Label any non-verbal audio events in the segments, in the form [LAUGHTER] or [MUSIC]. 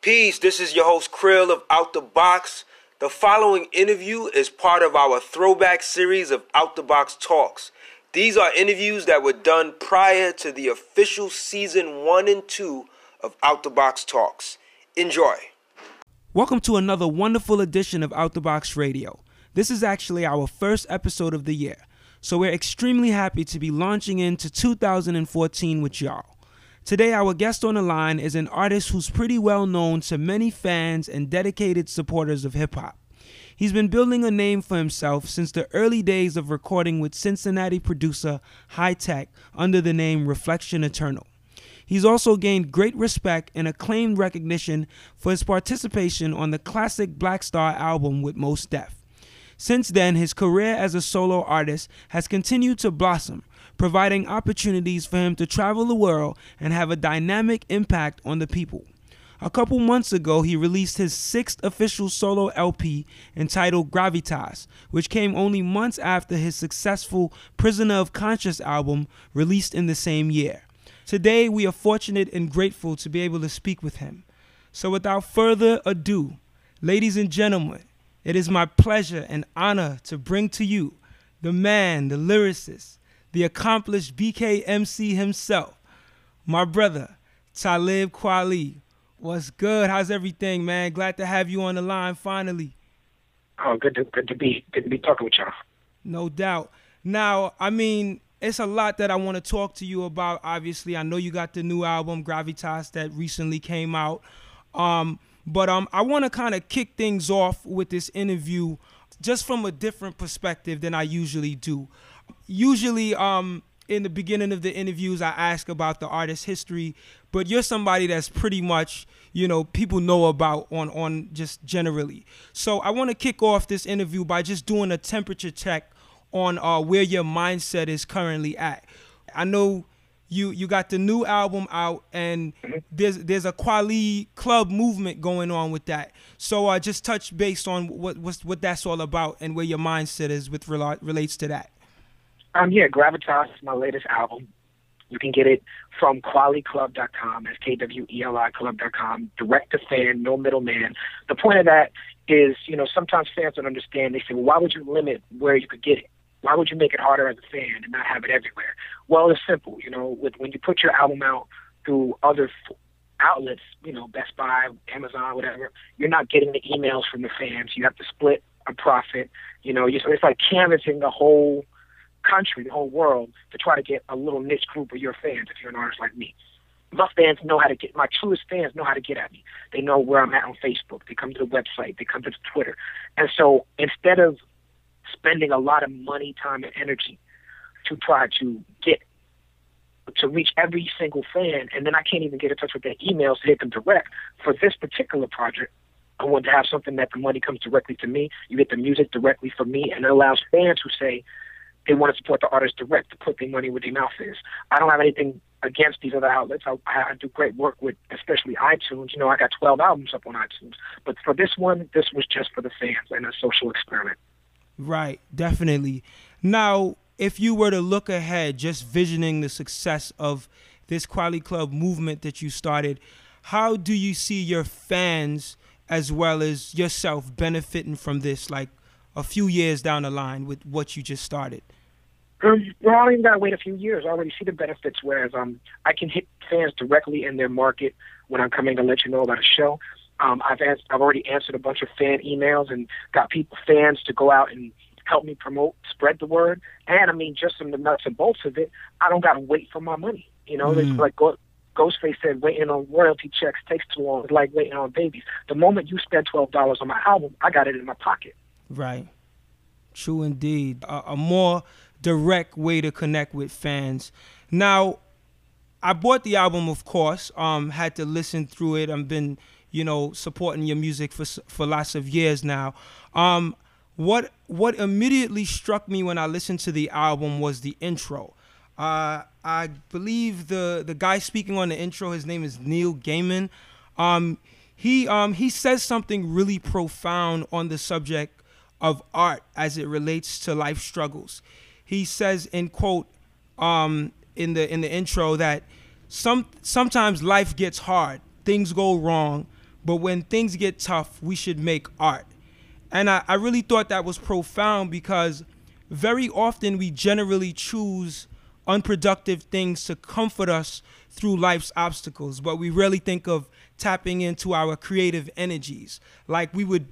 Peace, this is your host Krill of Out the Box. The following interview is part of our throwback series of Out the Box Talks. These are interviews that were done prior to the official season one and two of Out the Box Talks. Enjoy. Welcome to another wonderful edition of Out the Box Radio. This is actually our first episode of the year, so we're extremely happy to be launching into 2014 with y'all. Today, our guest on the line is an artist who's pretty well known to many fans and dedicated supporters of hip hop. He's been building a name for himself since the early days of recording with Cincinnati producer Hi-Tek under the name Reflection Eternal. He's also gained great respect and acclaimed recognition for his participation on the classic Black Star album with Mos Def. Since then, his career as a solo artist has continued to blossom, providing opportunities for him to travel the world and have a dynamic impact on the people. A couple months ago, he released his sixth official solo LP entitled Gravitas, which came only months after his successful Prisoner of Conscious album released in the same year. Today, we are fortunate and grateful to be able to speak with him. So, without further ado, ladies and gentlemen, it is my pleasure and honor to bring to you the man, the lyricist, the accomplished BKMC himself, my brother, Talib Kweli. What's good? How's everything, man? Glad to have you on the line finally. Oh, good to good to be good to be talking with y'all. No doubt. Now, I mean, it's a lot that I want to talk to you about. Obviously, I know you got the new album Gravitas that recently came out. Um, but um, I want to kind of kick things off with this interview just from a different perspective than I usually do usually um in the beginning of the interviews I ask about the artist's history, but you're somebody that's pretty much, you know, people know about on on just generally. So I want to kick off this interview by just doing a temperature check on uh, where your mindset is currently at. I know you you got the new album out and there's there's a Kweli club movement going on with that. So uh, just touch base on what what's, what that's all about and where your mindset is with relates to that. Um, yeah, Gravitas is my latest album. You can get it from kweliclub.com, that's K-W-E-L-I club.com, direct to fan, no middleman. The point of that is, you know, sometimes fans don't understand. They say, well, why would you limit where you could get it? Why would you make it harder as a fan and not have it everywhere? Well, it's simple. You know, with when you put your album out through other f- outlets, you know, Best Buy, Amazon, whatever, you're not getting the emails from the fans. You have to split a profit. You know, you, so it's like canvassing the whole – country, the whole world, to try to get a little niche group of your fans if you're an artist like me. My fans know how to get, my truest fans know how to get at me. They know where I'm at on Facebook. They come to the website. They come to the Twitter. And so instead of spending a lot of money, time, and energy to try to get to reach every single fan, and then I can't even get in touch with their emails to hit them direct. For this particular project, I want to have something that the money comes directly to me. You get the music directly from me, and it allows fans who say, they want to support the artist direct to put their money where their mouth is. I don't have anything against these other outlets. I, I do great work with, especially iTunes. You know, I got 12 albums up on iTunes. But for this one, this was just for the fans and a social experiment. Right, definitely. Now, if you were to look ahead, just visioning the success of this Kweli Club movement that you started, how do you see your fans as well as yourself benefiting from this, like a few years down the line with what you just started? I don't even gotta wait a few years. I already see the benefits. Whereas um, I can hit fans directly in their market when I'm coming to let you know about a show. Um, I've asked, I've already answered a bunch of fan emails and got people fans to go out and help me promote, spread the word. And I mean, just from the nuts and bolts of it, I don't gotta wait for my money. You know, mm. it's like go, Ghostface said, waiting on royalty checks takes too long. It's like waiting on babies. The moment you spend twelve dollars on my album, I got it in my pocket. Right. True indeed. A, a more direct way to connect with fans. Now, I bought the album, of course. Um, had to listen through it. I've been, you know, supporting your music for for lots of years now. Um, what what immediately struck me when I listened to the album was the intro. Uh, I believe the the guy speaking on the intro, his name is Neil Gaiman. Um, he um, he says something really profound on the subject of art as it relates to life struggles he says in quote um, in the in the intro that some sometimes life gets hard, things go wrong, but when things get tough, we should make art. And I, I really thought that was profound because very often we generally choose unproductive things to comfort us through life's obstacles, but we rarely think of tapping into our creative energies. Like we would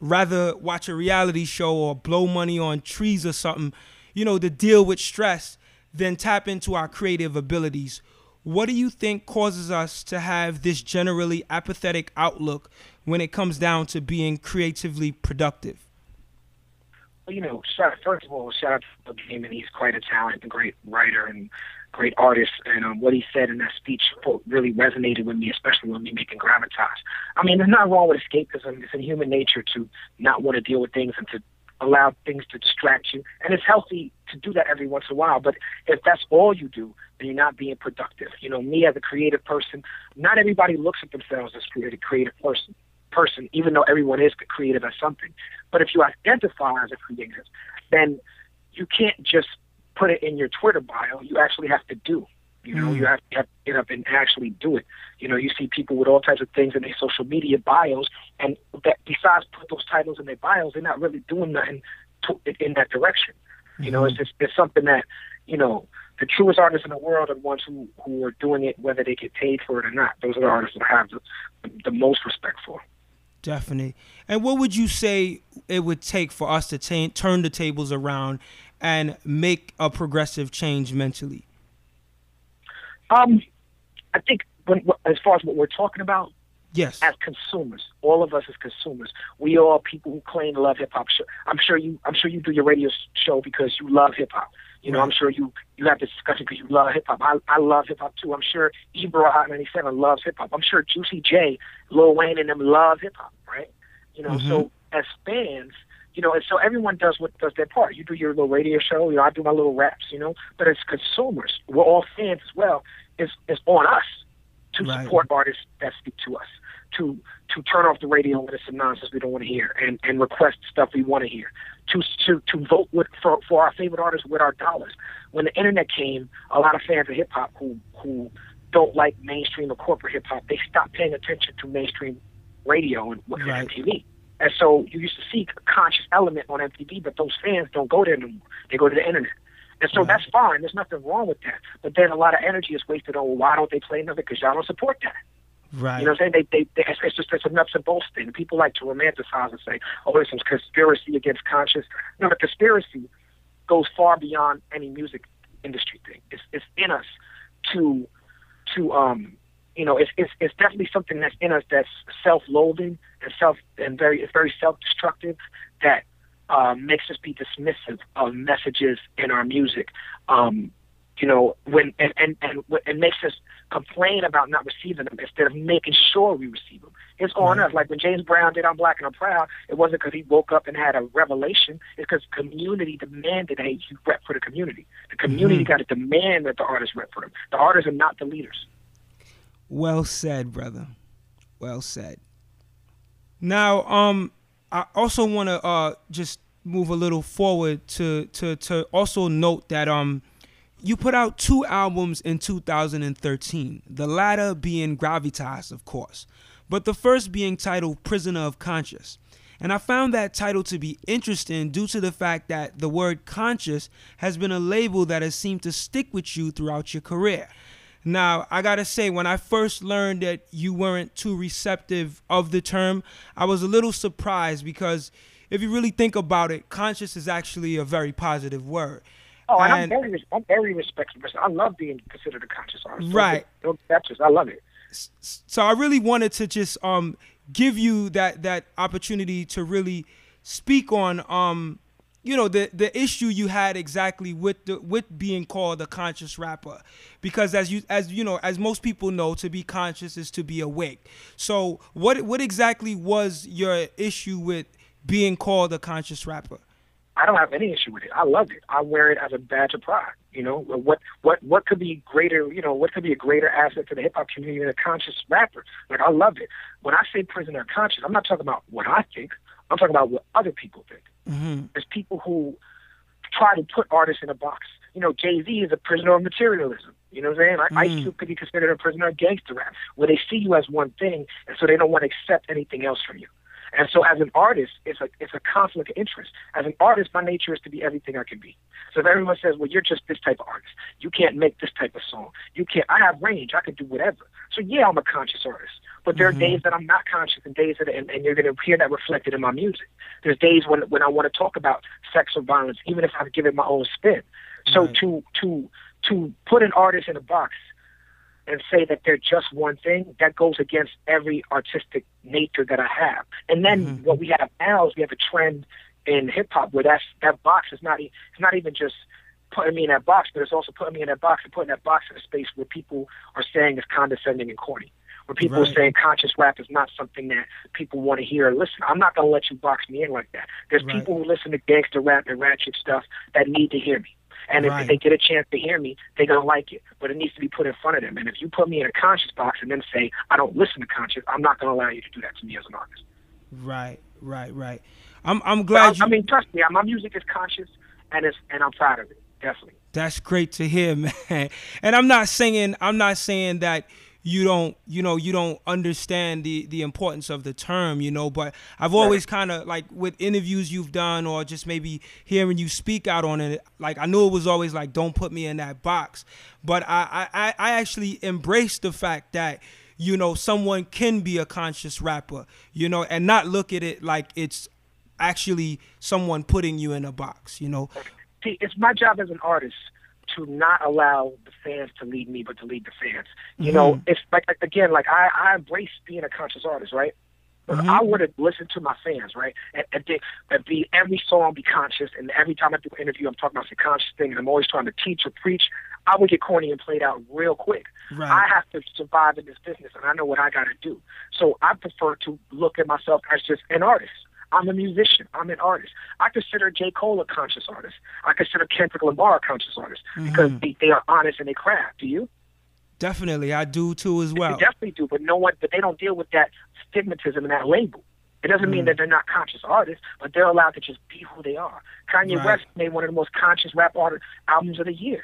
rather watch a reality show or blow money on trees or something, you know, to deal with stress than tap into our creative abilities. What do you think causes us to have this generally apathetic outlook when it comes down to being creatively productive? Well, you know, first of all, shout out to Doug Gaiman. He's quite a talent, a great writer, and great artist. And um, what he said in that speech really resonated with me, especially when we making gravitas. I mean, there's nothing wrong with escapism. It's in human nature to not want to deal with things and to allow things to distract you. And it's healthy to do that every once in a while. But if that's all you do, then you're not being productive. You know, me as a creative person, not everybody looks at themselves as a creative person. Person, even though everyone is creative as something, but if you identify as a creative, then you can't just put it in your Twitter bio. You actually have to do. You know, mm. you, have, you have to get up and actually do it. You know, you see people with all types of things in their social media bios, and that besides put those titles in their bios, they're not really doing nothing to, in that direction. Mm-hmm. You know, it's mm-hmm. just it's something that you know the truest artists in the world are the ones who who are doing it whether they get paid for it or not. Those are the artists that I have the, the most respect for. Definitely. And what would you say it would take for us to t- turn the tables around and make a progressive change mentally? Um, I think when, as far as what we're talking about, yes, as consumers, all of us as consumers, we are people who claim to love hip hop. I'm sure you, I'm sure you do your radio show because you love hip hop. You know, right. I'm sure you you have this discussion because you love hip hop. I I love hip hop too. I'm sure Ebro Hot 97 loves hip hop. I'm sure Juicy J, Lil Wayne, and them love hip hop, right? You know, mm-hmm. so as fans, you know, and so everyone does what does their part. You do your little radio show, you know, I do my little raps, you know. But as consumers, we're all fans as well. It's it's on us to right. support artists that speak to us, to to turn off the radio when it's some nonsense we don't want to hear, and and request stuff we want to hear, to to to vote with for for our favorite artists with our dollars. When the internet came, a lot of fans of hip hop who who don't like mainstream or corporate hip hop, they stopped paying attention to mainstream radio and right. TV. And so you used to see a conscious element on MTV, but those fans don't go there anymore. They go to the internet. And so right. that's fine. There's nothing wrong with that. But then a lot of energy is wasted on well, why don't they play another? Because y'all don't support that. Right. You know what I'm saying? They, they, they, it's just it's a nuts and bolts thing. People like to romanticize and say, oh, there's some conspiracy against conscious. No, the conspiracy goes far beyond any music industry thing. It's, it's in us to to um you know, it's it's it's definitely something that's in us that's self-loathing and self and very it's very self-destructive that uh, makes us be dismissive of messages in our music. Um, you know, when and and and it makes us complain about not receiving them instead of making sure we receive them. It's on right. us. Like when James Brown did "I'm Black and I'm Proud," it wasn't because he woke up and had a revelation. It's because community demanded, "Hey, you rep for the community." The community mm-hmm. got to demand that the artists rep for them. The artists are not the leaders. Well said, brother. Well said. Now, um, I also want to uh just move a little forward to to to also note that um you put out two albums in 2013, the latter being Gravitas, of course, but the first being titled Prisoner of Conscious. And I found that title to be interesting due to the fact that the word conscious has been a label that has seemed to stick with you throughout your career. Now, I gotta say, when I first learned that you weren't too receptive of the term, I was a little surprised because if you really think about it, conscious is actually a very positive word. Oh, and, and I'm very, I'm very respectful. I love being considered a conscious artist. Right. Don't, don't I love it. So I really wanted to just um give you that that opportunity to really speak on um you know the the issue you had exactly with the with being called a conscious rapper because as you as you know as most people know to be conscious is to be awake so what what exactly was your issue with being called a conscious rapper I don't have any issue with it. I love it. I wear it as a badge of pride. You know, what what what could be greater? You know, what could be a greater asset to the hip hop community than a conscious rapper? Like I love it. When I say prisoner conscious, I'm not talking about what I think. I'm talking about what other people think. Mm-hmm. There's people who try to put artists in a box you know, Jay Z is a prisoner of materialism. You know what I'm saying? Like Mm. Ice Cube could be considered a prisoner of gangster rap, where they see you as one thing, and so they don't want to accept anything else from you. And so, as an artist, it's a it's a conflict of interest. As an artist, my nature is to be everything I can be. So if everyone says, "Well, you're just this type of artist. You can't make this type of song. You can't," I have range. I can do whatever. So yeah, I'm a conscious artist. But there are days that I'm not conscious, and days that, and, and you're going to hear that reflected in my music. There's days when when I want to talk about sex or violence, even if I give it my own spin. So Right. to to to put an artist in a box and say that they're just one thing, that goes against every artistic nature that I have. And then Mhm. what we have now is we have a trend in hip hop where that's that box is not it's not even just putting me in that box, but it's also putting me in that box and putting that box in a space where people are saying it's condescending and corny. Where people Right. are saying conscious rap is not something that people want to hear or listen. I'm not gonna let you box me in like that. There's Right. people who listen to gangster rap and ratchet stuff that need to hear me. And if Right. they get a chance to hear me, they're gonna like it. But it needs to be put in front of them. And if you put me in a conscious box and then say I don't listen to conscious, I'm not gonna allow you to do that to me as an artist. Right, right, right. I'm I'm glad I, you. I mean, trust me, my music is conscious, and it's and I'm proud of it. Definitely. That's great to hear, [LAUGHS] man. And I'm not saying I'm not saying that you don't you know you don't understand the the importance of the term you know but i've always kind of like with interviews you've done or just maybe hearing you speak out on it like i knew it was always like don't put me in that box but i i i actually embrace the fact that you know someone can be a conscious rapper you know and not look at it like it's actually someone putting you in a box you know See, it's my job as an artist to not allow the fans to lead me, but to lead the fans. You know, Mhm. it's like, like again, like I, I embrace being a conscious artist, right? But Mhm. I would have listened to my fans, right? And, and, they, and be every song be conscious, and every time I do an interview, I'm talking about the conscious thing, and I'm always trying to teach or preach. I would get corny and played out real quick. Right. I have to survive in this business, and I know what I got to do. So I prefer to look at myself as just an artist. I'm a musician. I'm an artist. I consider J. Cole a conscious artist. I consider Kendrick Lamar a conscious artist because Mhm. they, they are honest in their craft. Do you? definitely i do too as They well definitely do, but no one. But they don't deal with that stigmatism and that label. It doesn't mean Mm. that they're not conscious artists, but they're allowed to just be who they are. Kanye Right. West made one of the most conscious rap art albums of the year.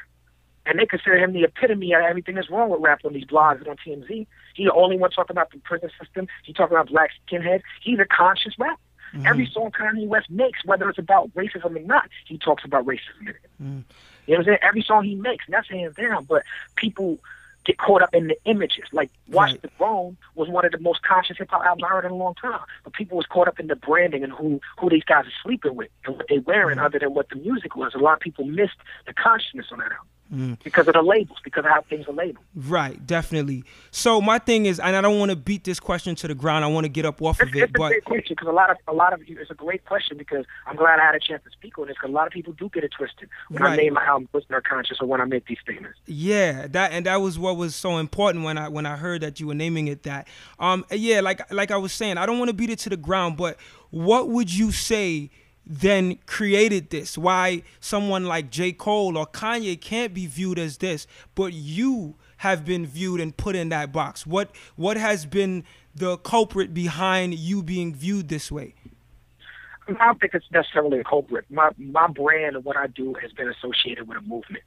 And they consider him the epitome of everything that's wrong with rap on these blogs and on TMZ. He's the only one talking about the prison system. He talking about black skinheads. He's a conscious rapper. Mhm. Every song Kanye West makes, whether it's about racism or not, he talks about racism in it. Mm. You know what I'm saying? Every song he makes, and that's hands down. But people get caught up in the images. Like Watch Right. the Throne was one of the most conscious hip hop albums I heard in a long time. But people was caught up in the branding and who who these guys are sleeping with and what they wearing, Mhm. other than what the music was. A lot of people missed the consciousness on that album Mm. because of the labels, because of how things are labeled. Right, definitely. So my thing is, and I don't want to beat this question to the ground. I want to get up off It's, of it, it's a but great question because a lot of a lot of you. It's a great question because I'm glad I had a chance to speak on this because a lot of people do get it twisted when I Right. name my album "Prisoner Conscious" or when I make these statements. yeah, that and that was what was so important when I when I heard that you were naming it that. Um, yeah, like like I was saying, I don't want to beat it to the ground, but what would you say? Then created this. Why someone like J. Cole or Kanye can't be viewed as this, but you have been viewed and put in that box. What what has been the culprit behind you being viewed this way? I don't think it's necessarily a culprit. My my brand and what I do has been associated with a movement.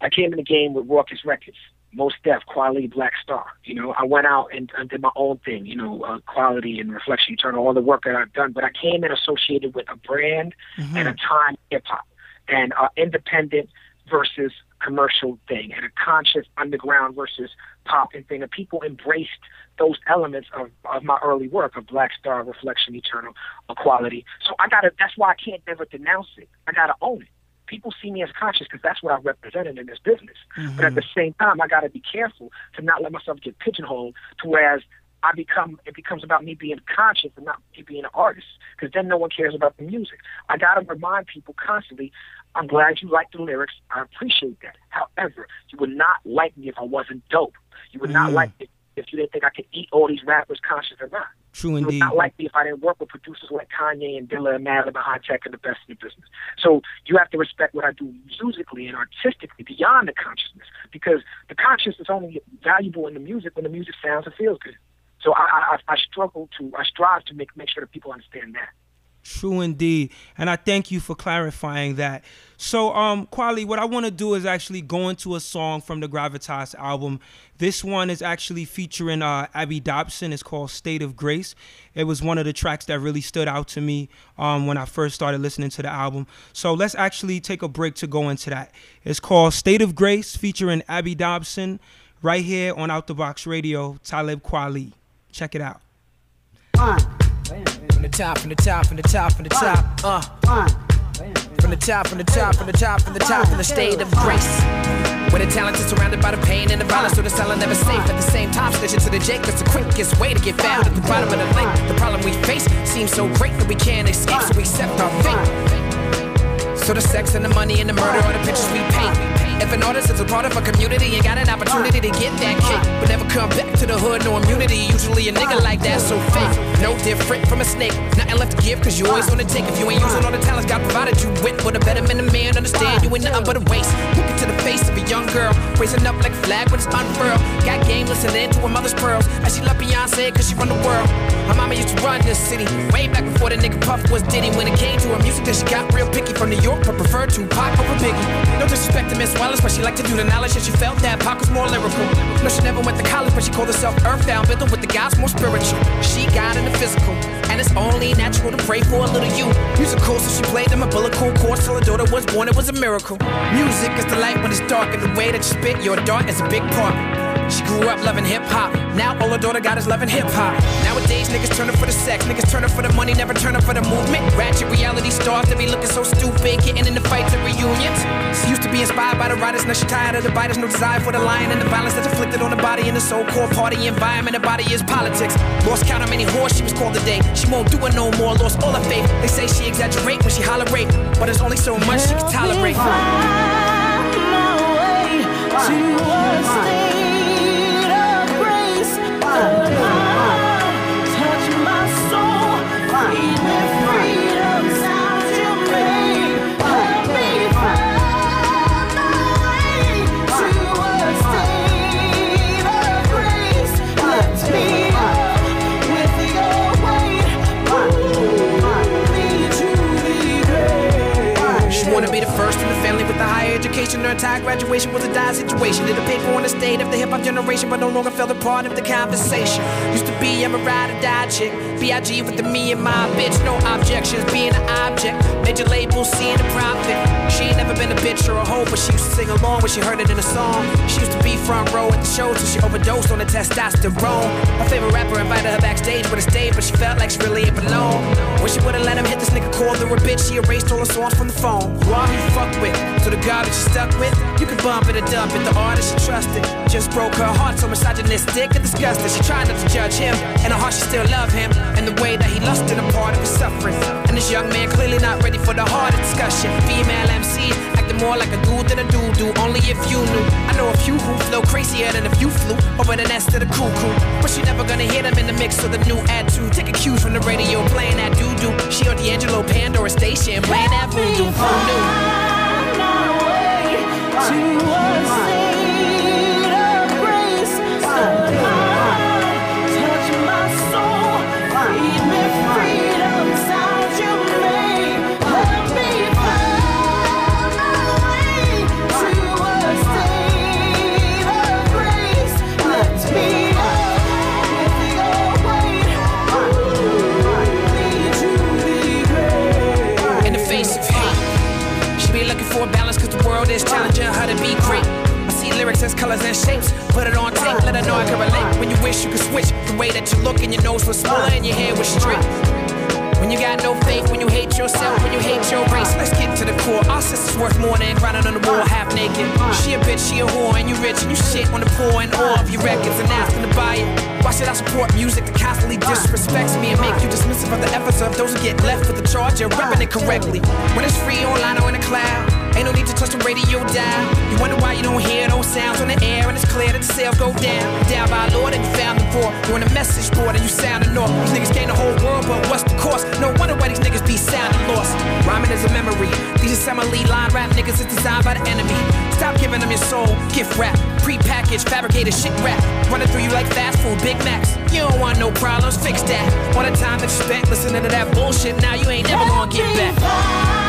I came in the game with Rawkus Records, Mos Def, Quality, Black Star. You know, I went out and, and did my own thing. You know, uh, Quality and Reflection Eternal, all the work that I've done. But I came in associated with a brand and a time hip hop, and uh, independent versus commercial thing, and a conscious underground versus pop and thing. And people embraced those elements of, of my early work of Black Star, Reflection, Eternal, Equality. So I gotta. That's why I can't never denounce it. I gotta own it. People see me as conscious because that's what I represented in this business. But at the same time, I gotta be careful to not let myself get pigeonholed to whereas I become it becomes about me being conscious and not me being an artist because then no one cares about the music. I gotta remind people constantly. I'm glad you like the lyrics. I appreciate that. However, you would not like me if I wasn't dope. You would not Mm. like me if you didn't think I could eat all these rappers conscious or not. True indeed. not like me if I didn't work with producers like Kanye and Dilla and Madlib and Hi-Tek and the best in the business. So you have to respect what I do musically and artistically beyond the consciousness because the conscious is only valuable in the music when the music sounds and feels good. So I, I, I struggle to, I strive to make make sure that people understand that. True indeed. And I thank you for clarifying that. So, um, Kweli, what I want to do is actually go into a song from the Gravitas album. This one is actually featuring uh, Abby Dobson. It's called State of Grace. It was one of the tracks that really stood out to me um, when I first started listening to the album. So let's actually take a break to go into that. It's called State of Grace featuring Abby Dobson right here on Out the Box Radio, Talib Kweli. Check it out. From the top, from the top, from the top, from the top. Uh. From the top, from the top, from the top, from the top, from the state of grace. Where the talent is surrounded by the pain and the violence, so the silent never safe. At the same time, snitching to the Jake, that's the quickest way to get found at the bottom of the lake. The problem we face seems so great that we can't escape, so we accept our fate. So the sex and the money and the murder are the pictures we paint. If an artist is a part of a community and got an opportunity to get that cake, but never come back to the hood, no immunity. Usually a nigga like that so fake, no different from a snake. Nothing left to give, cause you always wanna take. If you ain't using all the talents God provided you with, but a better man, a man understand you ain't nothing but a waste. Look into the face of a young girl, raising up like a flag when it's unfurled. Got game listening to her mother's pearls, as she love Beyonce cause she run the world. Her mama used to run this city, way back before the nigga Puff was Diddy. When it came to her music, then she got real picky from New York, but preferred to pop over Biggie. No disrespect to Miss Wallace, but she liked to do the knowledge, and she felt that Pac was more lyrical. No, she never went to college, but she called herself Earthbound, built with the guys more spiritual. She got in the physical, and it's only natural to pray for a little you. Musical, so she played them a bullet cool course till her daughter was born. It was a miracle. Music is the light when it's dark, and the way that you spit your dart is a big part. She grew up loving hip hop. Now all her daughter got is loving hip hop. Nowadays niggas turning for the sex, niggas turning for the money, never turning for the movement. Ratchet reality stars that be looking so stupid, getting in the fights and reunions. She used to be inspired by the writers, now she tired of the biters. No desire for the lion and the violence that's inflicted on the body in the so-called party environment. The body is politics. Lost count how many whores she was called today. She won't do it no more. Lost all her faith. They say she exaggerate when she holler rape, but there's only so much she can tolerate. Find my way to a education. Her entire graduation was a dire situation. Did a paper on the state of the hip hop generation, but no longer felt a part of the conversation. Used to be, I'm a ride or die chick. B.I.G. with the me and my bitch, no objections, being an object. Major label, seeing a profit. She ain't never been a bitch or a hoe, but she used to sing along when she heard it in a song. She used to be front row at the shows till she overdosed on the testosterone. Her favorite rapper invited her backstage with a stage, but she felt like she really ain't belong. When she would've let him hit this nigga called her a bitch, she erased all her songs from the phone. Who you fuck with, so the garbage you stuck with, you can bump it or dump it. The artist she trusted just broke her heart, so misogynistic and disgusted. She tried not to judge him, and her heart she still loved him, and the way that he lusted a part of his suffering. And this young man clearly not ready for the harder discussion. Female MC acting more like a dude than a dude do. Only if you knew. I know a few who flow crazier than if you flew over the nest of the cuckoo. But she never gonna hear them in the mix of the new attitude. Taking cues from the radio, playing that doo doo. She on D'Angelo Pandora station, playing that voodoo. Who knew? To a world is challenging her to be great. I see lyrics as colors and shapes. Put it on tape, let her know I can relate. When you wish you could switch the way that you look and your nose was smaller and your hair was straight. When you got no faith, when you hate yourself, when you hate your race, let's get to the core. Our sister's worth more than grinding on the wall half naked. She a bitch, she a whore, and you rich, and you shit on the poor and all of your records and asking to buy it. Why should I support music that constantly disrespects me and make you dismissive of the efforts of those who get left with the charge of repping it correctly? When it's free online or in the cloud. Ain't no need to touch the radio dial. You wonder why you don't hear those sounds on the air, and it's clear that the sales go down. Down by Lord and you found the poor. You on a message board and you sounding off. These niggas gain the whole world, but what's the cost? No wonder why these niggas be sounding lost. Rhyming is a memory. These elite line rap niggas is designed by the enemy. Stop giving them your soul, gift wrap, pre-packaged, fabricated shit rap. Running through you like fast food, Big Macs. You don't want no problems, fix that. All the time that you spent listening to that bullshit, now you ain't never gonna get back.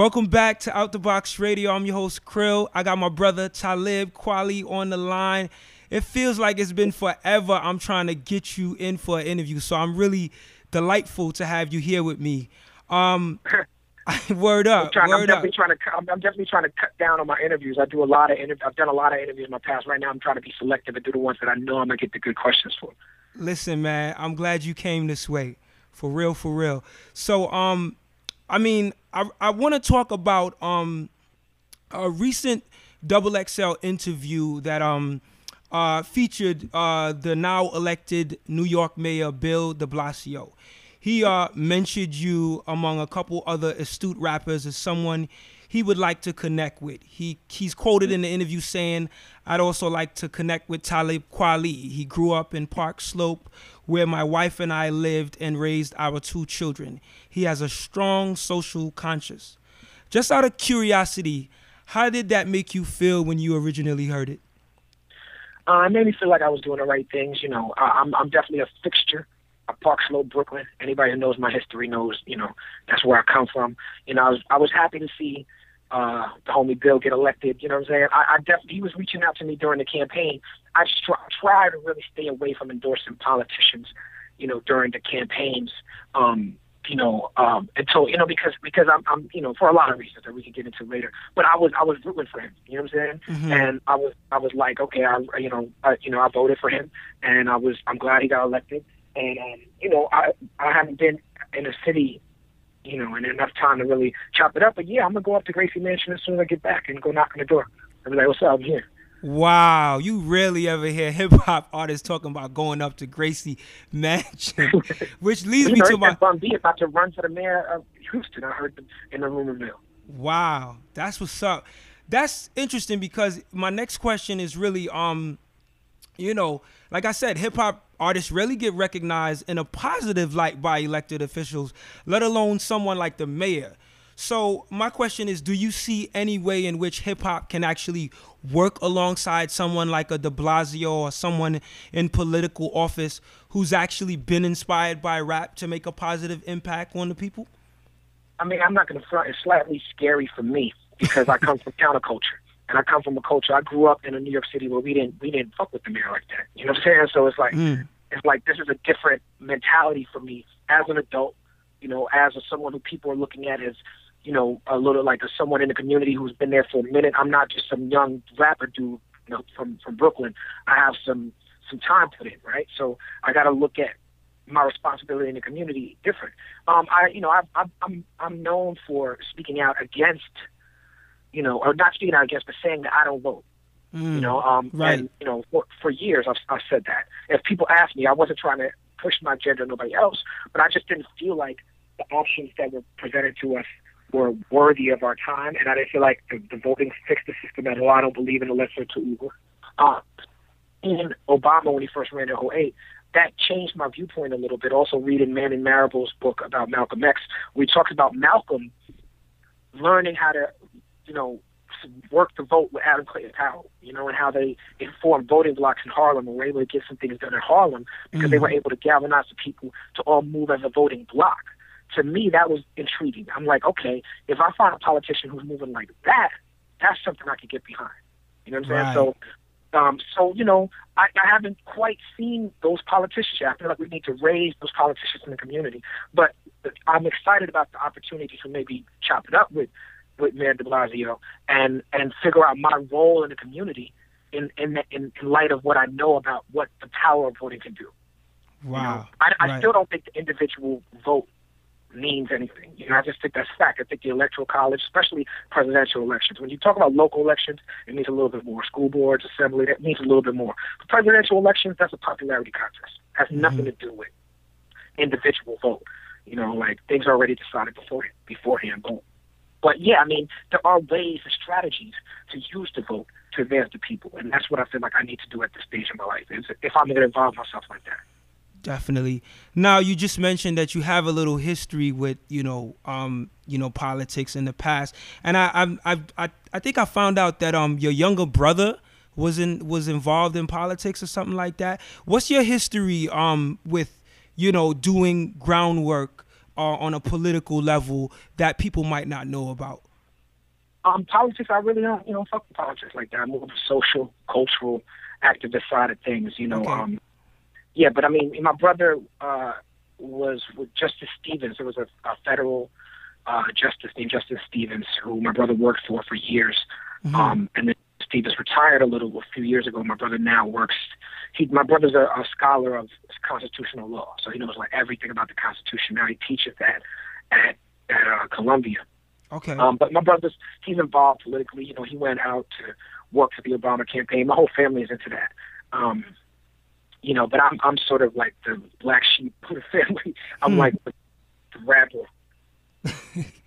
Welcome back to Out the Box Radio. I'm your host Krill. I got my brother Talib Kweli on the line. It feels like it's been forever. I'm trying to get you in for an interview, so I'm really delightful to have you here with me. Um, [LAUGHS] [LAUGHS] word I'm, up, trying, I'm word up. definitely trying to. cut- I'm, I'm definitely trying to cut down on my interviews. I do a lot of interviews. I've done a lot of interviews in my past. Right now, I'm trying to be selective and do the ones that I know I'm gonna get the good questions for. Listen, man, I'm glad you came this way. For real, for real. So, um, I mean, I I want to talk about um a recent double XL interview that um uh featured uh the now elected New York Mayor Bill De Blasio. He uh mentioned you among a couple other astute rappers as someone he would like to connect with. He he's quoted in the interview saying, "I'd also like to connect with Talib Kweli. He grew up in Park Slope, where my wife and I lived and raised our two children. He has a strong social conscience." Just out of curiosity, how did that make you feel when you originally heard it? Uh, it made me feel like I was doing the right things. You know, I, I'm I'm definitely a fixture of Park Slope, Brooklyn. Anybody who knows my history knows, you know, that's where I come from. You know, I was I was happy to see uh, the homie Bill get elected. You know what I'm saying? I, I definitely he was reaching out to me during the campaign. I just try, to really stay away from endorsing politicians. You know, during the campaigns. Um, you know, um, until you know because because I'm I'm you know for a lot of reasons that we can get into later. But I was I was rooting for him. You know what I'm saying? And I was I was like, okay, I you know I, you know I voted for him, and I was I'm glad he got elected. And um, you know I I haven't been in a city, you know, and enough time to really chop it up. But yeah, I'm gonna go up to Gracie Mansion as soon as I get back and go knock on the door. I'll be like, what's up? I'm here. Wow, you rarely ever hear [LAUGHS] hip hop artists talking about going up to Gracie Mansion, [LAUGHS] which leads You me to my Bun B about to run for the mayor of Houston. I heard in the rumor mill. wow. That's what's up. That's interesting because my next question is really um, you know, like I said, hip hop artists really get recognized in a positive light by elected officials, let alone someone like the mayor. So my question is, do you see any way in which hip hop can actually work alongside someone like a De Blasio or someone in political office who's actually been inspired by rap to make a positive impact on the people? I mean, I'm not going to front. It's slightly scary for me because I come from counterculture, and I come from a culture. I grew up in a New York City where we didn't we didn't fuck with the mayor like that. You know what I'm saying? So it's like it's like this is a different mentality for me as an adult. You know, as a, someone who people are looking at as you know a little like a someone in the community who's been there for a minute. I'm not just some young rapper dude, you know, from from Brooklyn. I have some some time put in, right? So I got to look at my responsibility in the community different. Um, I, you know, I, I, I'm I'm known for speaking out against, you know, or not speaking out against, but saying that I don't vote. You know, um, right. and you know, for, for years I've, I've said that. If people ask me, I wasn't trying to push my agenda on nobody else, but I just didn't feel like the options that were presented to us were worthy of our time, and I didn't feel like the, the voting fixed the system at all. I don't believe in the lesser to evil. Uh, in Obama, when he first ran in 08, that changed my viewpoint a little bit. Also, reading Manning Marable's book about Malcolm X, we talked about Malcolm learning how to, you know, work the vote with Adam Clayton Powell, you know, and how they informed voting blocks in Harlem and were able to get some things done in Harlem because they were able to galvanize the people to all move as a voting block. To me, that was intriguing. I'm like, okay, if I find a politician who's moving like that, that's something I could get behind. You know what I'm Right. saying? So, um, so you know, I, I haven't quite seen those politicians yet. I feel like we need to raise those politicians in the community. But I'm excited about the opportunity to maybe chop it up with with Mayor De Blasio and and figure out my role in the community in in in, in light of what I know about what the power of voting can do. You know, Wow. I, I Right. still don't think the individual vote means anything. You know, I just think that's fact. I think the electoral college, especially presidential elections, when you talk about local elections, it means a little bit more. School boards, assembly, that means a little bit more. But presidential elections, that's a popularity contest. Has mm-hmm. nothing to do with individual vote. You know, like things are already decided before beforehand. But, but yeah, I mean, there are ways and strategies to use the vote to advance the people, and that's what I feel like I need to do at this stage in my life. Is if I'm going to involve myself like that. Definitely. Now you just mentioned that you have a little history with you know um you know politics in the past, and I I I I think I found out that um your younger brother was in was involved in politics or something like that. What's your history um with you know doing groundwork uh, on a political level that people might not know about? Um, politics, I really don't, you know, fuck with politics like that. I'm more of a social, cultural, activist side of things, you know. Okay. Um, yeah, but I mean, my brother uh, was with Justice Stevens. There was a, a federal uh, justice named Justice Stevens who my brother worked for for years. Um, and then Stevens retired a little a few years ago. My brother now works. He, my brother's a, a scholar of constitutional law, so he knows like everything about the Constitution. Now he teaches that at at uh, Columbia. Okay. Um, but my brother's he's involved politically. You know, he went out to work for the Obama campaign. My whole family is into that. Um, you know, but I'm I'm sort of like the black sheep of the family. I'm like the, the rapper. [LAUGHS]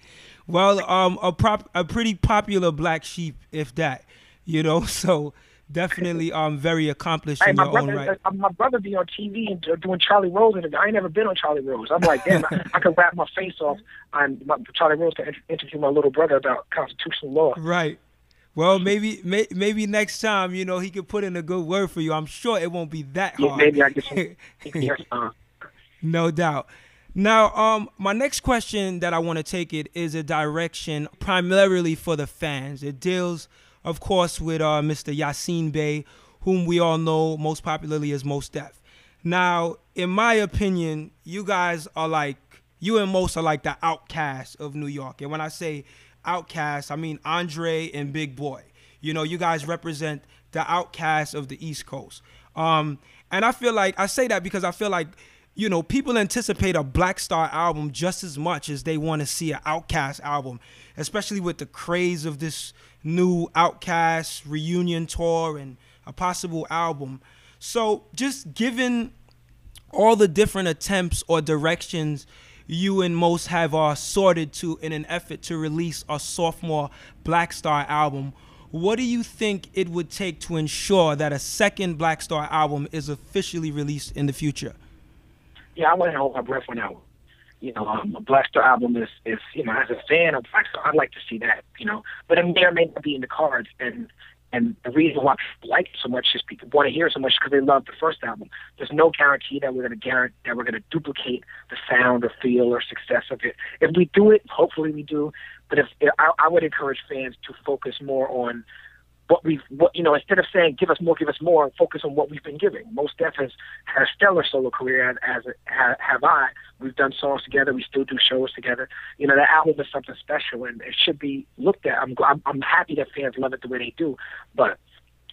Well, um, a prop, a pretty popular black sheep, if that, you know. [LAUGHS] So definitely, um, very accomplished Hey, in my your own right. uh, my brother be on TV and doing Charlie Rose, and I ain't never been on Charlie Rose. I'm like, damn, I, I could rap my face off on my, Charlie Rose to interview my little brother about constitutional law. Right. Well, maybe, may, maybe next time, you know, he could put in a good word for you. I'm sure it won't be that Yeah, hard. maybe I get some. [LAUGHS] yes, uh, no doubt. Now, um, my next question that I want to take it is a direction primarily for the fans. It deals, of course, with uh, Mr. Yasiin Bey, whom we all know most popularly as Mos Def. Now, in my opinion, you guys are like you and Mos are like the outcasts of New York. And when I say outcasts, I mean Andre and Big Boi. You know, you guys represent the outcasts of the East Coast. Um, and I feel like I say that because I feel like you know, people anticipate a Black Star album just as much as they want to see an OutKast album, especially with the craze of this new OutKast reunion tour and a possible album. So, just given all the different attempts or directions you and Mos have are sorted to in an effort to release a sophomore Black Star album, what do you think it would take to ensure that a second Black Star album is officially released in the future? yeah, I went and hold my breath that one. You know, um, a Black Star album is, is, you know, as a fan of Black Star, I'd like to see that, you know, but it may or may not be in the cards. And and the reason why people like it so much is people want to hear it so much because they love the first album. There's no guarantee that we're going to guarantee that we're going to duplicate the sound or feel or success of it. If we do it, hopefully we do. But if, if I, I would encourage fans to focus more on what we've, what you know, instead of saying give us more, give us more, focus on what we've been giving. Mos Def has had a stellar solo career, as, as ha, have I. We've done songs together. We still do shows together. You know, that album is something special, and it should be looked at. I'm, I'm, I'm happy that fans love it the way they do, but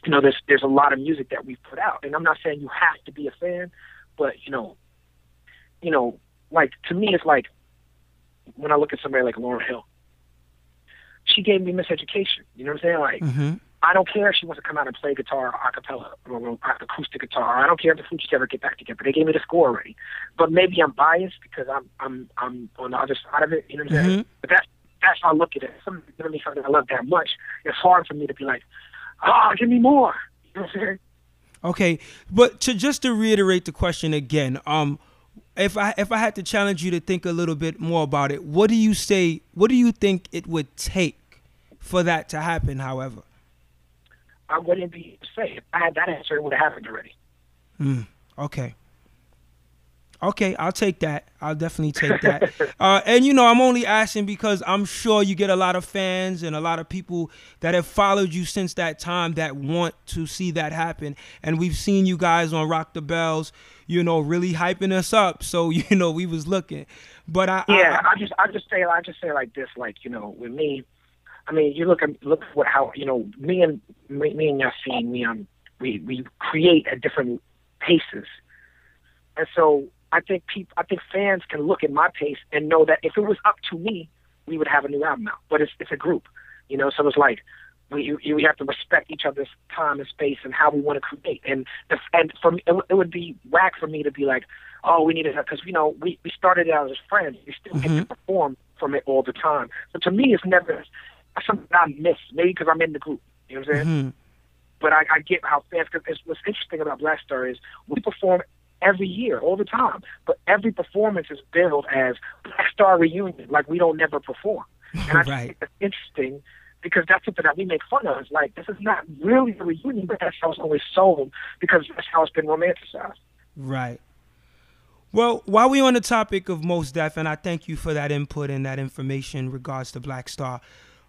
you know, there's there's a lot of music that we've put out, and I'm not saying you have to be a fan, but you know, you know, like to me, it's like when I look at somebody like Lauryn Hill, she gave me miseducation. You know what I'm saying? Like Mm-hmm. I don't care if she wants to come out and play guitar or acapella or, or acoustic guitar. I don't care if the Fugees ever get back together. They gave me the score already. But maybe I'm biased because I'm I'm I'm on the other side of it. You know what I'm saying? But that's that's how I look at it. Something giving me something I love that much. It's hard for me to be like, ah, give me more. [LAUGHS] You know what I'm saying? Okay, but to just to reiterate the question again, um, if I if I had to challenge you to think a little bit more about it, what do you say? What do you think it would take for that to happen? However, I wouldn't be safe. I had that answer, it would have happened already. okay, okay, I'll take that. I'll definitely take that. [LAUGHS] uh, and you know, I'm only asking because I'm sure you get a lot of fans and a lot of people that have followed you since that time that want to see that happen. And we've seen you guys on Rock the Bells, you know, really hyping us up. So [LAUGHS] you know, we was looking. But I, Yeah, I, I just I just say I just say like this, like you know, with me, I mean, you look at look at what how you know me and me, me and Yasiin, we um we we create at different paces, and so I think people I think fans can look at my pace and know that if it was up to me, we would have a new album out. But it's it's a group, you know, so it's like. We, you, we have to respect each other's time and space and how we want to create. And the, and for me, it, would- it would be whack for me to be like, oh, we need to, because you know, we we started out as friends. We still get to perform from it all the time. So to me, it's never something I miss. Maybe because I'm in the group. You know what I'm saying? Mm-hmm. But I, I get how fans. Because what's interesting about Black Star is we perform every year, all the time. But every performance is billed as Black Star reunion, like we don't never perform. And I [LAUGHS] Right. think that's interesting because that's something that we make fun of. It's like this is not really a reunion, but that's how it's always sold because that's how it's been romanticized. Right. Well, while we're on the topic of Mos Def, and I thank you for that input and that information in regards to Black Star.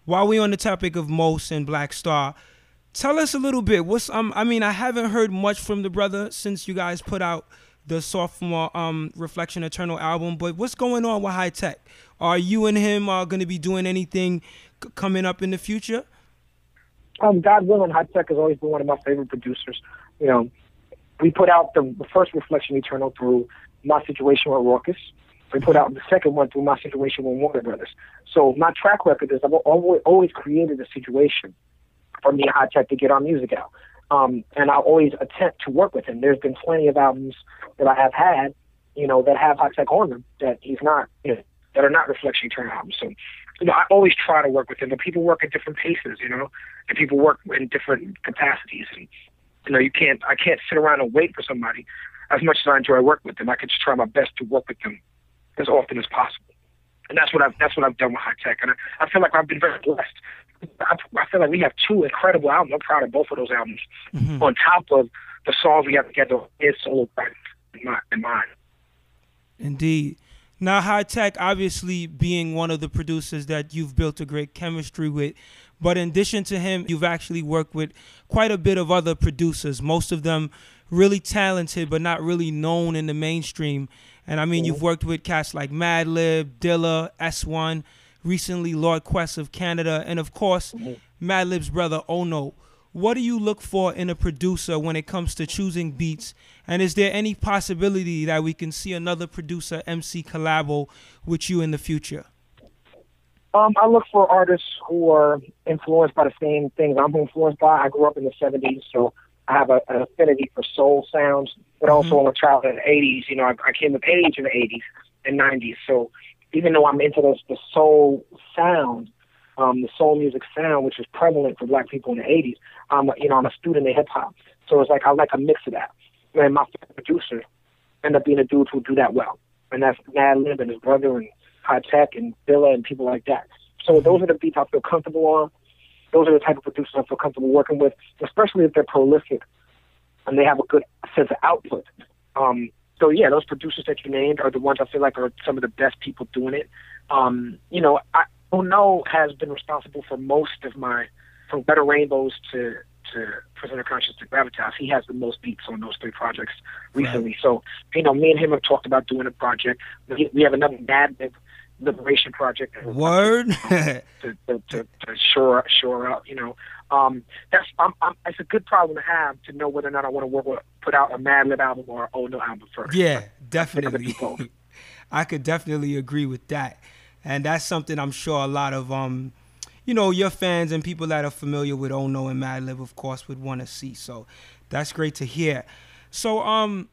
While we're on the topic of Mos and Black Star, tell us a little bit. What's um? I mean, I haven't heard much from the brother since you guys put out the sophomore um Reflection Eternal album. But what's going on with Hi-Tek? Are you and him are going to be doing anything c- coming up in the future? um, God willing, Hi-Tek has always been one of my favorite producers. You know, we put out the, the first Reflection Eternal through my situation with Rawkus. We put out the second one through my situation with Warner Brothers. So my track record is I've always, created a situation for me and Hi-Tek to get our music out. Um, and I always attempt to work with him. There's been plenty of albums that I have had, you know, that have Hi-Tek on them that he's not, you know, that are not Reflection Eternal albums. So, you know, I always try to work with him. But people work at different paces, you know, and people work in different capacities. And you know, you can't. I can't sit around and wait for somebody. As much as I enjoy working with them, I can just try my best to work with them as often as possible. And that's what I've that's what I've done with High Tech. And I, I feel like I've been very blessed. I, I feel like we have two incredible albums. I'm proud of both of those albums. Mm-hmm. On top of the songs we have together, his solo project in my in mine. Indeed. Now, Hi-Tek, obviously being one of the producers that you've built a great chemistry with, but in addition to him, you've actually worked with quite a bit of other producers, most of them really talented, but not really known in the mainstream. And I mean, you've worked with cats like Madlib, Dilla, S1, recently Lord Quest of Canada, and of course, Madlib's brother Ono. What do you look for in a producer when it comes to choosing beats? And is there any possibility that we can see another producer MC collabo with you in the future? Um, I look for artists who are influenced by the same things I'm influenced by. I grew up in the 70s, so I have a, an affinity for soul sounds, but also I'm a child in the 80s. You know, I, I came of age in the 80s and 90s. So even though I'm into this, the soul sound, um, the soul music sound, which is prevalent for black people in the 80s, I'm, a- you know, I'm a student of hip hop. So it's like I like a mix of that. And my producer end up being a dude who do that well. And that's Madlib and his brother and Hi-Tek and Dilla and people like that. So those are the beats I feel comfortable on. Those are the type of producers I feel comfortable working with, especially if they're prolific and they have a good sense of output. Um, so yeah, those producers that you named are the ones I feel like are some of the best people doing it. Um, you know, I Ono has been responsible for most of my, from Gutter Rainbows to to Prisoner Conscious to Gravitas. He has the most beats on those three projects recently. So you know, me and him have talked about doing a project. We we have another Madlib Liberation project. Word? [LAUGHS] to, to, to, to shore shore up. You know, um, that's I'm, I'm, it's a good problem to have to know whether or not I want to work with, put out a Madlib album or an Oh No album first. yeah, definitely. [LAUGHS] I could definitely agree with that. And that's something I'm sure a lot of um you know your fans and people that are familiar with Oh No and Madlib, of course, would want to see. So that's great to hear. So um,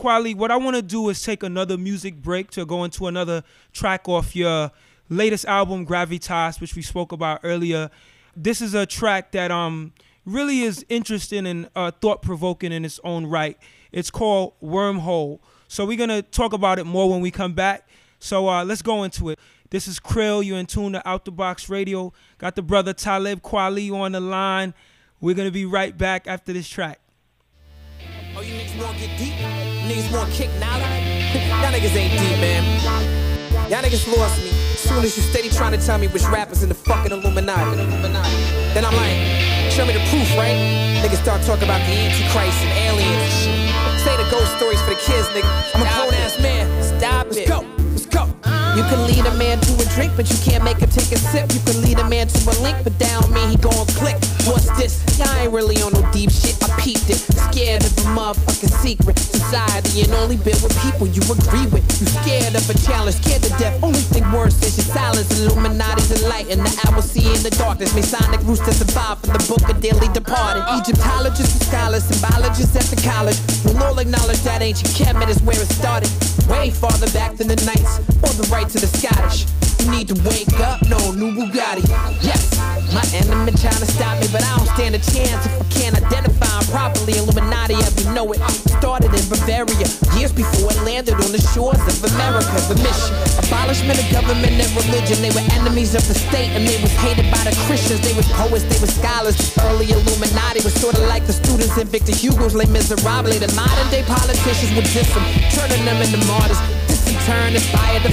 Kweli, what I want to do is take another music break to go into another track off your latest album, Gravitas, which we spoke about earlier. This is a track that um really is interesting and uh, thought provoking in its own right. It's called Wormhole. So we're gonna talk about it more when we come back. So uh, let's go into it. This is Krill. You're in tune to Out the Box Radio. Got the brother Talib Kweli on the line. We're gonna be right back after this track. Oh, you niggas wanna get deep? Niggas kick Nala? Y'all niggas ain't deep, man. Y'all niggas lost me. As soon as you steady trying to tell me which rappers in the fucking Illuminati. Then I'm like, show me the proof, right? Niggas start talking about the Antichrist and aliens and shit. Say the ghost stories for the kids, nigga. I'm a grown ass man. Stop You can lead a man to a drink, but you can't make him take a sip. You can lead a man to a link, but that don't mean he gon' click. What's this? Y'all ain't really on no deep shit. I peeped it. Scared of a motherfucking secret. Society and only been with people you agree with. You scared of a challenge, scared to death. Only thing worse is your silence. Illuminati's a light, and the owl see in the darkness. Masonic roots to survive from the book of daily departed. Egyptologists and scholars, symbologists at the college will all acknowledge that ancient Kemet is where it started. Way farther back than the Knights or the right to the Scottish. You need to wake up, no new Bugatti. Yes, my enemy trying to stop me, but I don't stand a chance if I can't identify properly. Illuminati, as we know it, started in Bavaria years before it landed on the shores of America. The mission, abolishment of government and religion. They were enemies of the state and they was hated by the Christians. They was poets, they were scholars. Early Illuminati was sort of like the students in Victor Hugo's Les Miserables. The modern day politicians would diss them, turning them into martyrs. Turn inspired the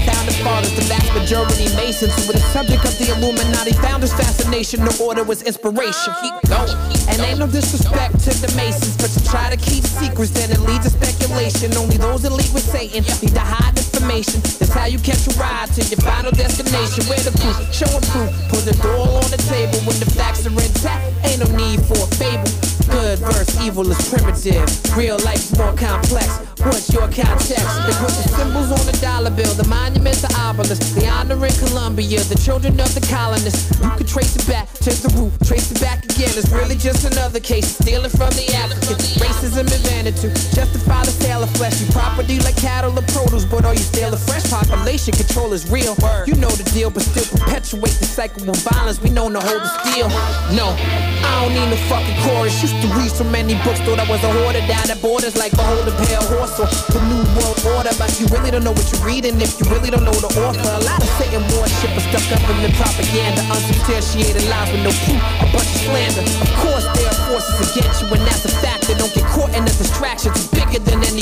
fathers, the vast majority Masons, who were the subject of the Illuminati founders' fascination. The order was inspiration. Keep going. And ain't no disrespect to the Masons, but to try to keep secrets, then it leads to speculation. Only those in league with Satan need to hide information. That's how you catch a ride to your final destination. Where the proof, showing proof, put the door on the table when the facts are intact. Ain't no need for a fable. Good versus evil is primitive. Real life's more complex. What's your context? They put the symbols on the dollar bill, the monuments, the obelisks, the honor in Columbia, the children of the colonists. You can trace it back to the root, trace it back again. It's really just another case, stealing from the Africans. Racism and vanity, justify the sale of flesh. You property like cattle or produce, but all you steal a fresh population control is real. You know the deal, but still perpetuate the cycle of violence. We know no hold the steel. No, I don't need no fucking chorus. Used to read so many books, thought I was a hoarder down at borders like a pale horse or the new world order. But you really don't know what you're reading if you really don't know the author. A lot of Satan worship is stuck up in the propaganda, unsubstantiated lies with no proof, a bunch of slander. Of course, there are forces against you, and that's a fact. They don't get caught in the distractions. It's bigger than any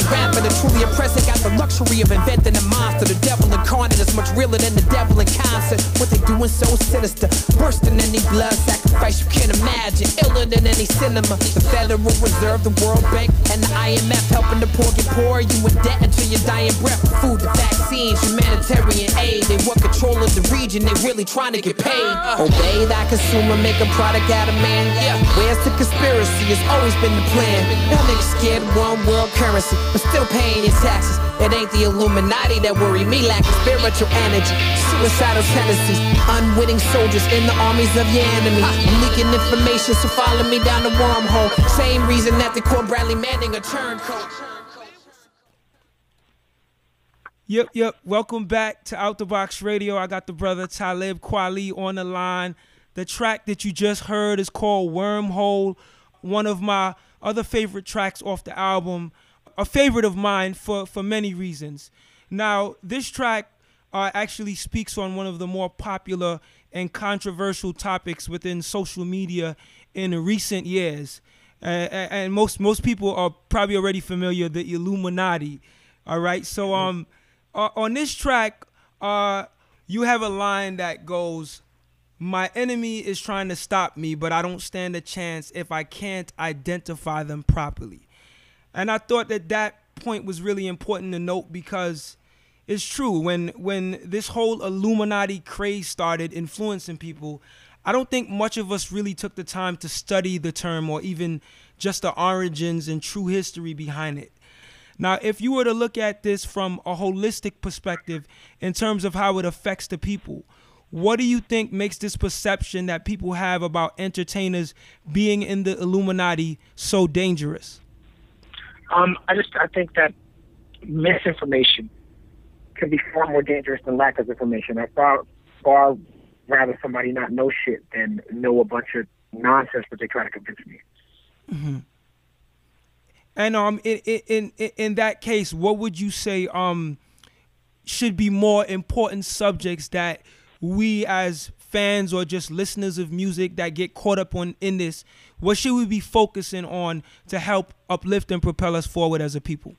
The oppressor got the luxury of inventing a monster. The devil incarnate is much realer than the devil in concert. What they doing so sinister, than any blood sacrifice you can imagine, iller than any cinema. The Federal Reserve, the World Bank, and the IMF helping the poor get poor. You in debt until your dying breath. Food, the vaccines, humanitarian aid. They want control of the region. They really trying to get paid. Obey that consumer, make a product out of man. Yeah, where's the conspiracy? It's always been the plan. Niggas scared one world currency, but still paying taxes. It ain't the Illuminati that worry me, lacking spiritual energy. Suicidal tendencies, unwitting soldiers in the armies of your enemy. I'm leaking information, so follow me down the wormhole. Same reason that they call Bradley Manning a turncoat. Yep, yep. Welcome back to Out the Box Radio. I got the brother Talib Kweli on the line. The track that you just heard is called Wormhole, one of my other favorite tracks off the album, a favorite of mine for, for many reasons. Now, this track uh, actually speaks on one of the more popular and controversial topics within social media in recent years. Uh, and most most people are probably already familiar the Illuminati. All right, so um, uh, on this track, uh, you have a line that goes, "My enemy is trying to stop me, but I don't stand a chance if I can't identify them properly." And I thought that that point was really important to note because it's true when when this whole Illuminati craze started influencing people, I don't think much of us really took the time to study the term or even just the origins and true history behind it. Now, if you were to look at this from a holistic perspective in terms of how it affects the people, What do you think makes this perception that people have about entertainers being in the Illuminati so dangerous? Um, I just I think that misinformation can be far more dangerous than lack of information. I far far rather somebody not know shit than know a bunch of nonsense that they try to convince me. And um, in in in, in that case, what would you say um should be more important subjects that we as fans or just listeners of music that get caught up on in this? What should we be focusing on to help uplift and propel us forward as a people?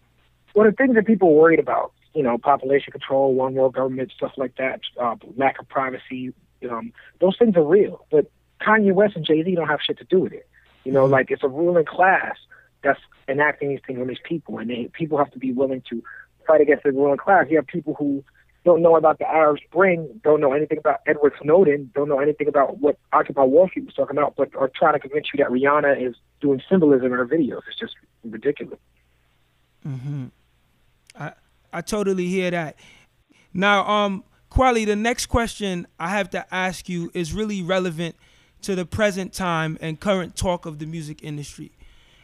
Well, the things that people are worried about, you know, population control, one world government, stuff like that, uh, lack of privacy, um, those things are real. But Kanye West and Jay Z don't have shit to do with it. You know, like it's a ruling class that's enacting these things on these people, and they, people have to be willing to fight against the ruling class. You have people who don't know about the Arab Spring, don't know anything about Edward Snowden, don't know anything about what Occupy Wall Street was talking about, but are trying to convince you that Rihanna is doing symbolism in her videos. It's just ridiculous. Mm-hmm. I I totally hear that. Now, um, Kweli, the next question I have to ask you is really relevant to the present time and current talk of the music industry.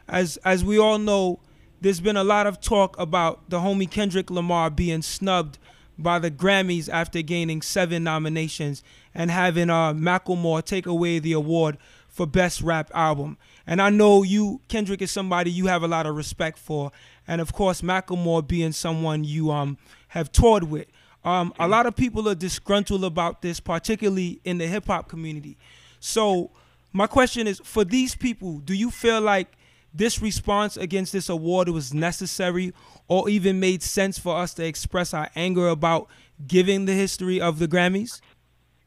As as we all know, there's been a lot of talk about the homie Kendrick Lamar being snubbed by the Grammys after gaining seven nominations and having uh, Macklemore take away the award for Best Rap Album. And I know you, Kendrick, is somebody you have a lot of respect for, and of course Macklemore being someone you um have toured with. Um, a lot of people are disgruntled about this, particularly in the hip hop community. So my question is, for these people, do you feel like this response against this award was necessary or even made sense for us to express our anger about giving the history of the Grammys?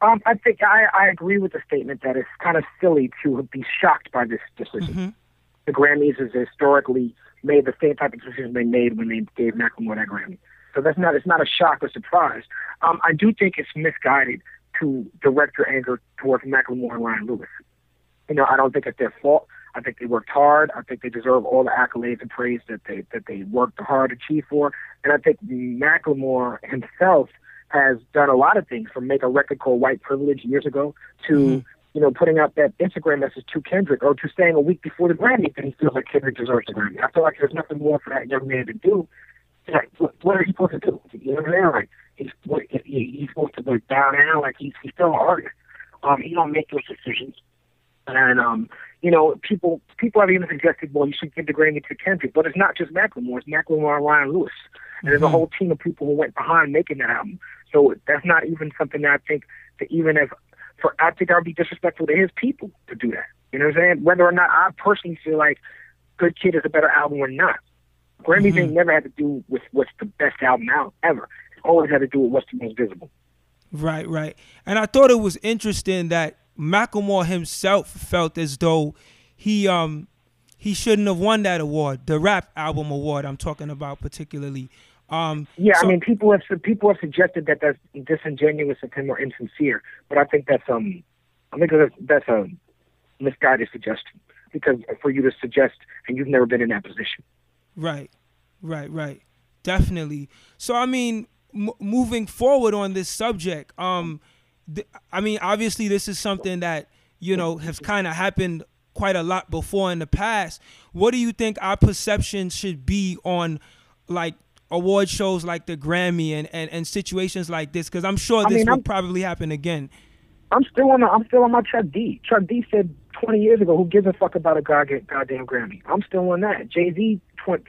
Um, I think I, I agree with the statement that it's kind of silly to be shocked by this decision. The Grammys has historically made the same type of decision they made when they gave Macklemore that Grammy. So that's not it's not a shock or surprise. Um, I do think it's misguided to direct your anger towards Macklemore and Ryan Lewis. You know, I don't think it's their fault. I think they worked hard. I think they deserve all the accolades and praise that they that they worked hard to achieve for. And I think Macklemore himself has done a lot of things from make a record called White Privilege years ago to you know putting out that Instagram message to Kendrick or to saying a week before the Grammy that he feels like Kendrick deserves the Grammy. I feel like there's nothing more for that young man to do. Like, what, what are you supposed to do? You know what I mean? Like he's what, he, he's supposed to go down now. Like he's he's still an artist. Um, he don't make those decisions. And um, you know, people people have even suggested, well, you should give the Grammy to Kendrick, but it's not just Macklemore; it's Macklemore and Ryan Lewis, and there's a whole team of people who went behind making that album. So that's not even something that I think that even if for I think I'd be disrespectful to his people to do that. You know what I'm saying? Whether or not I personally feel like Good Kid is a better album or not. Grammys ain't never had to do with what's the best album out ever. It's always had to do with what's the most visible. Right, right. And I thought it was interesting that Macklemore himself felt as though he um he shouldn't have won that award, the rap album award I'm talking about particularly. Um Yeah, so- I mean, people have people have suggested that that's disingenuous of him or insincere, but I think that's um, I think that's that's a misguided suggestion because for you to suggest and you've never been in that position. Right, right, right. Definitely. So I mean, m- moving forward on this subject, um, th- I mean, obviously this is something that you know has kind of happened quite a lot before in the past. What do you think our perception should be on like award shows like the Grammy and and, and situations like this? Because I'm sure I this mean, will I'm- probably happen again. I'm still on. The, I'm still on my Chuck D. Chuck D said 20 years ago, "Who gives a fuck about a god, goddamn Grammy?" I'm still on that. Jay Z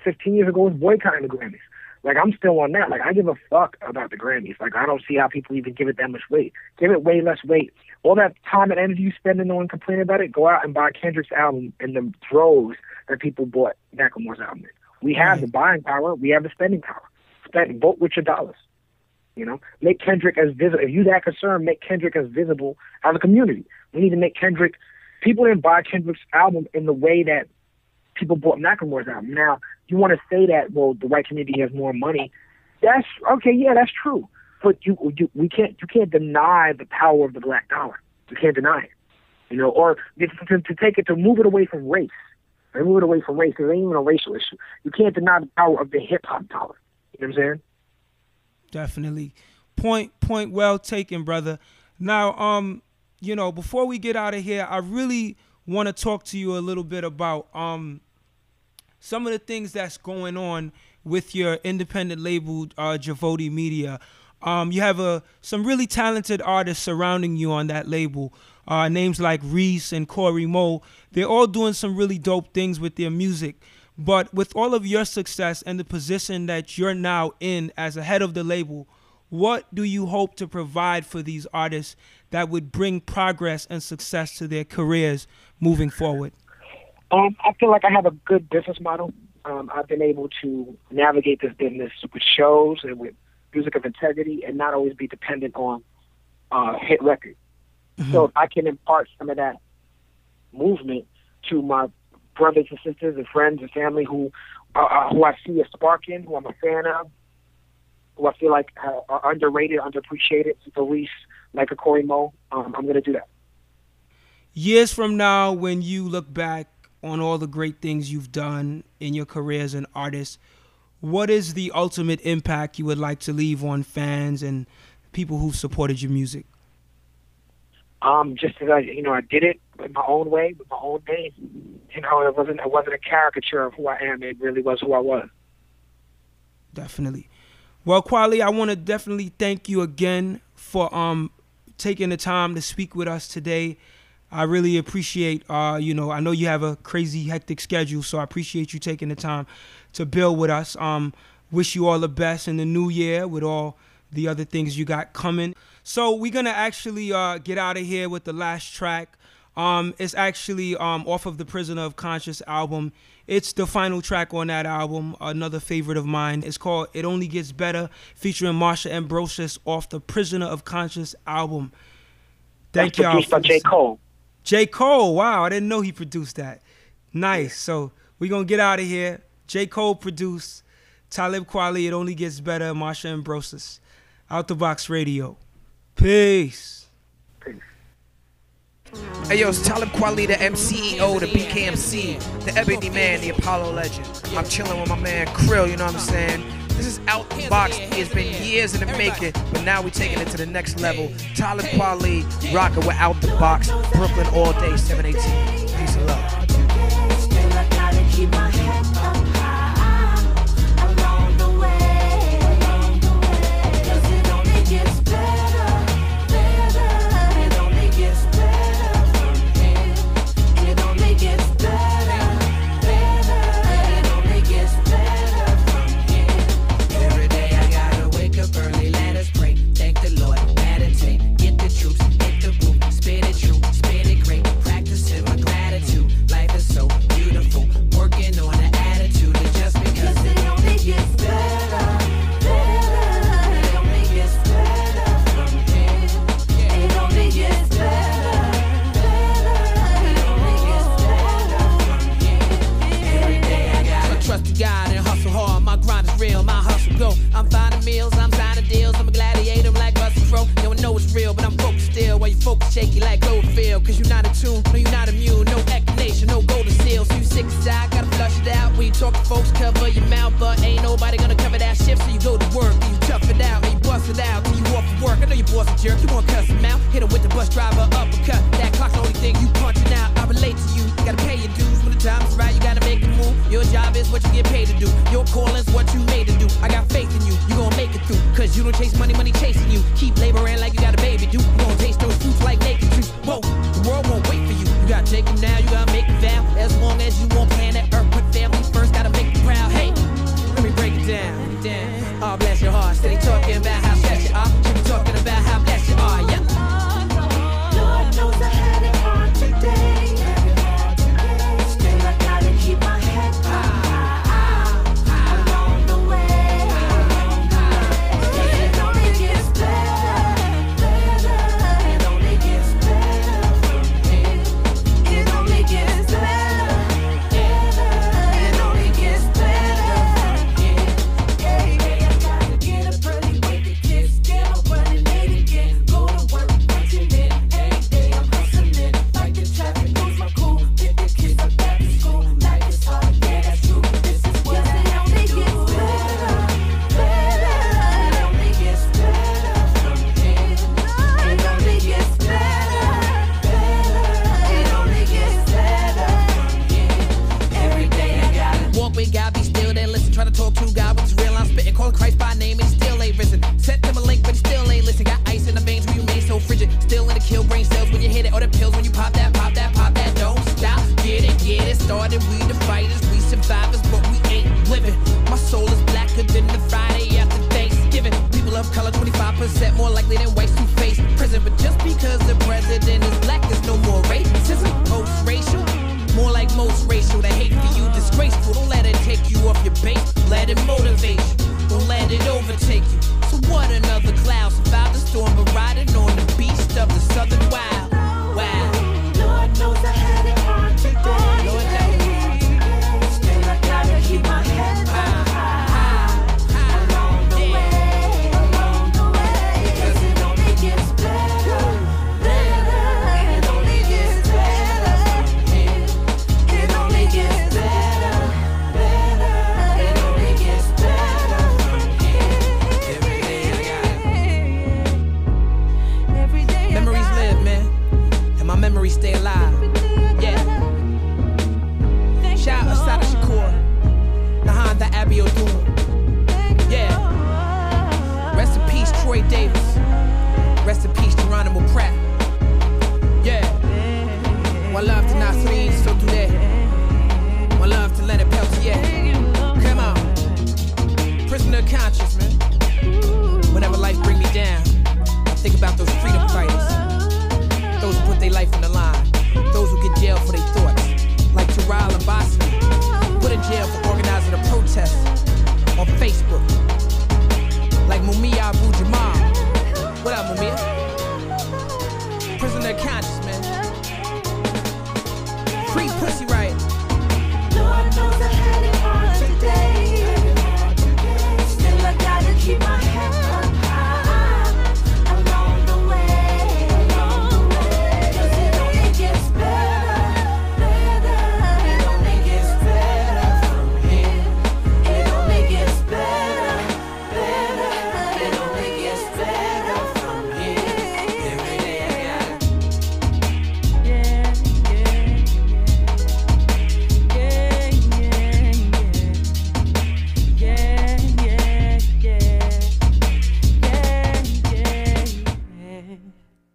15 years ago was boycotting the Grammys. Like I'm still on that. Like I give a fuck about the Grammys. Like I don't see how people even give it that much weight. Give it way less weight. All that time and energy you spend and no one complaining about it, go out and buy Kendrick's album in the droves that people bought Macklemore's album. in. We have mm. the buying power. We have the spending power. Spend vote with your dollars. You know, make Kendrick as visible. If you that concerned, make Kendrick as visible as a community. We need to make Kendrick. People didn't buy Kendrick's album in the way that people bought Macklemore's album. Now, you want to say that well, the white community has more money. That's okay. Yeah, that's true. But you, you, we can't, you can't deny the power of the black dollar. You can't deny it. You know, or to, to take it to move it away from race. They move it away from race. It ain't even a racial issue. You can't deny the power of the hip hop dollar. You know what I'm saying? Definitely. Point point well taken, brother. Now, um, you know, before we get out of here, I really want to talk to you a little bit about um some of the things that's going on with your independent label, uh, Javotti Media. Um, you have a some really talented artists surrounding you on that label. Uh, names like Reese and Cory Mo. They're all doing some really dope things with their music. But with all of your success and the position that you're now in as a head of the label, what do you hope to provide for these artists that would bring progress and success to their careers moving forward? Um, I feel like I have a good business model. Um, I've been able to navigate this business with shows and with music of integrity and not always be dependent on uh, hit record. So if I can impart some of that movement to my brothers and sisters and friends and family who uh, uh, who I see a spark in, who I'm a fan of, who I feel like uh, are underrated, underappreciated, Reese, like a Cory Mo, um, I'm going to do that. years from now when you look back on all the great things you've done in your career as an artist what is the ultimate impact you would like to leave on fans and people who've supported your music um, just as I, you know, I did it in my own way, with my own name. You know, it wasn't it wasn't a caricature of who I am. It really was who I was. definitely well Kweli i want to definitely thank you again for um taking the time to speak with us today i really appreciate uh you know i know you have a crazy hectic schedule so i appreciate you taking the time to build with us um wish you all the best in the new year with all the other things you got coming so we're gonna actually uh get out of here with the last track um it's actually um off of the prisoner of conscious album it's the final track on that album, another favorite of mine. It's called It Only Gets Better, featuring Marsha Ambrosius off the Prisoner of Conscious album. Thank produced by J. Cole. J. Cole, wow, I didn't know he produced that. Nice. So we're gonna get out of here. J. Cole produced Talib Kweli, It Only Gets Better, Marsha Ambrosius. Out the Box Radio. Peace. Peace. Hey yo, it's Talib Kweli, the MCEO, the BKMC, the Ebony Man, the Apollo Legend. I'm chilling with my man Krill, you know what I'm saying? This is out the box. It's been years in the making, but now we're taking it to the next level. Talib Kweli, rocking with Out the Box, Brooklyn all day, 718. Peace and love.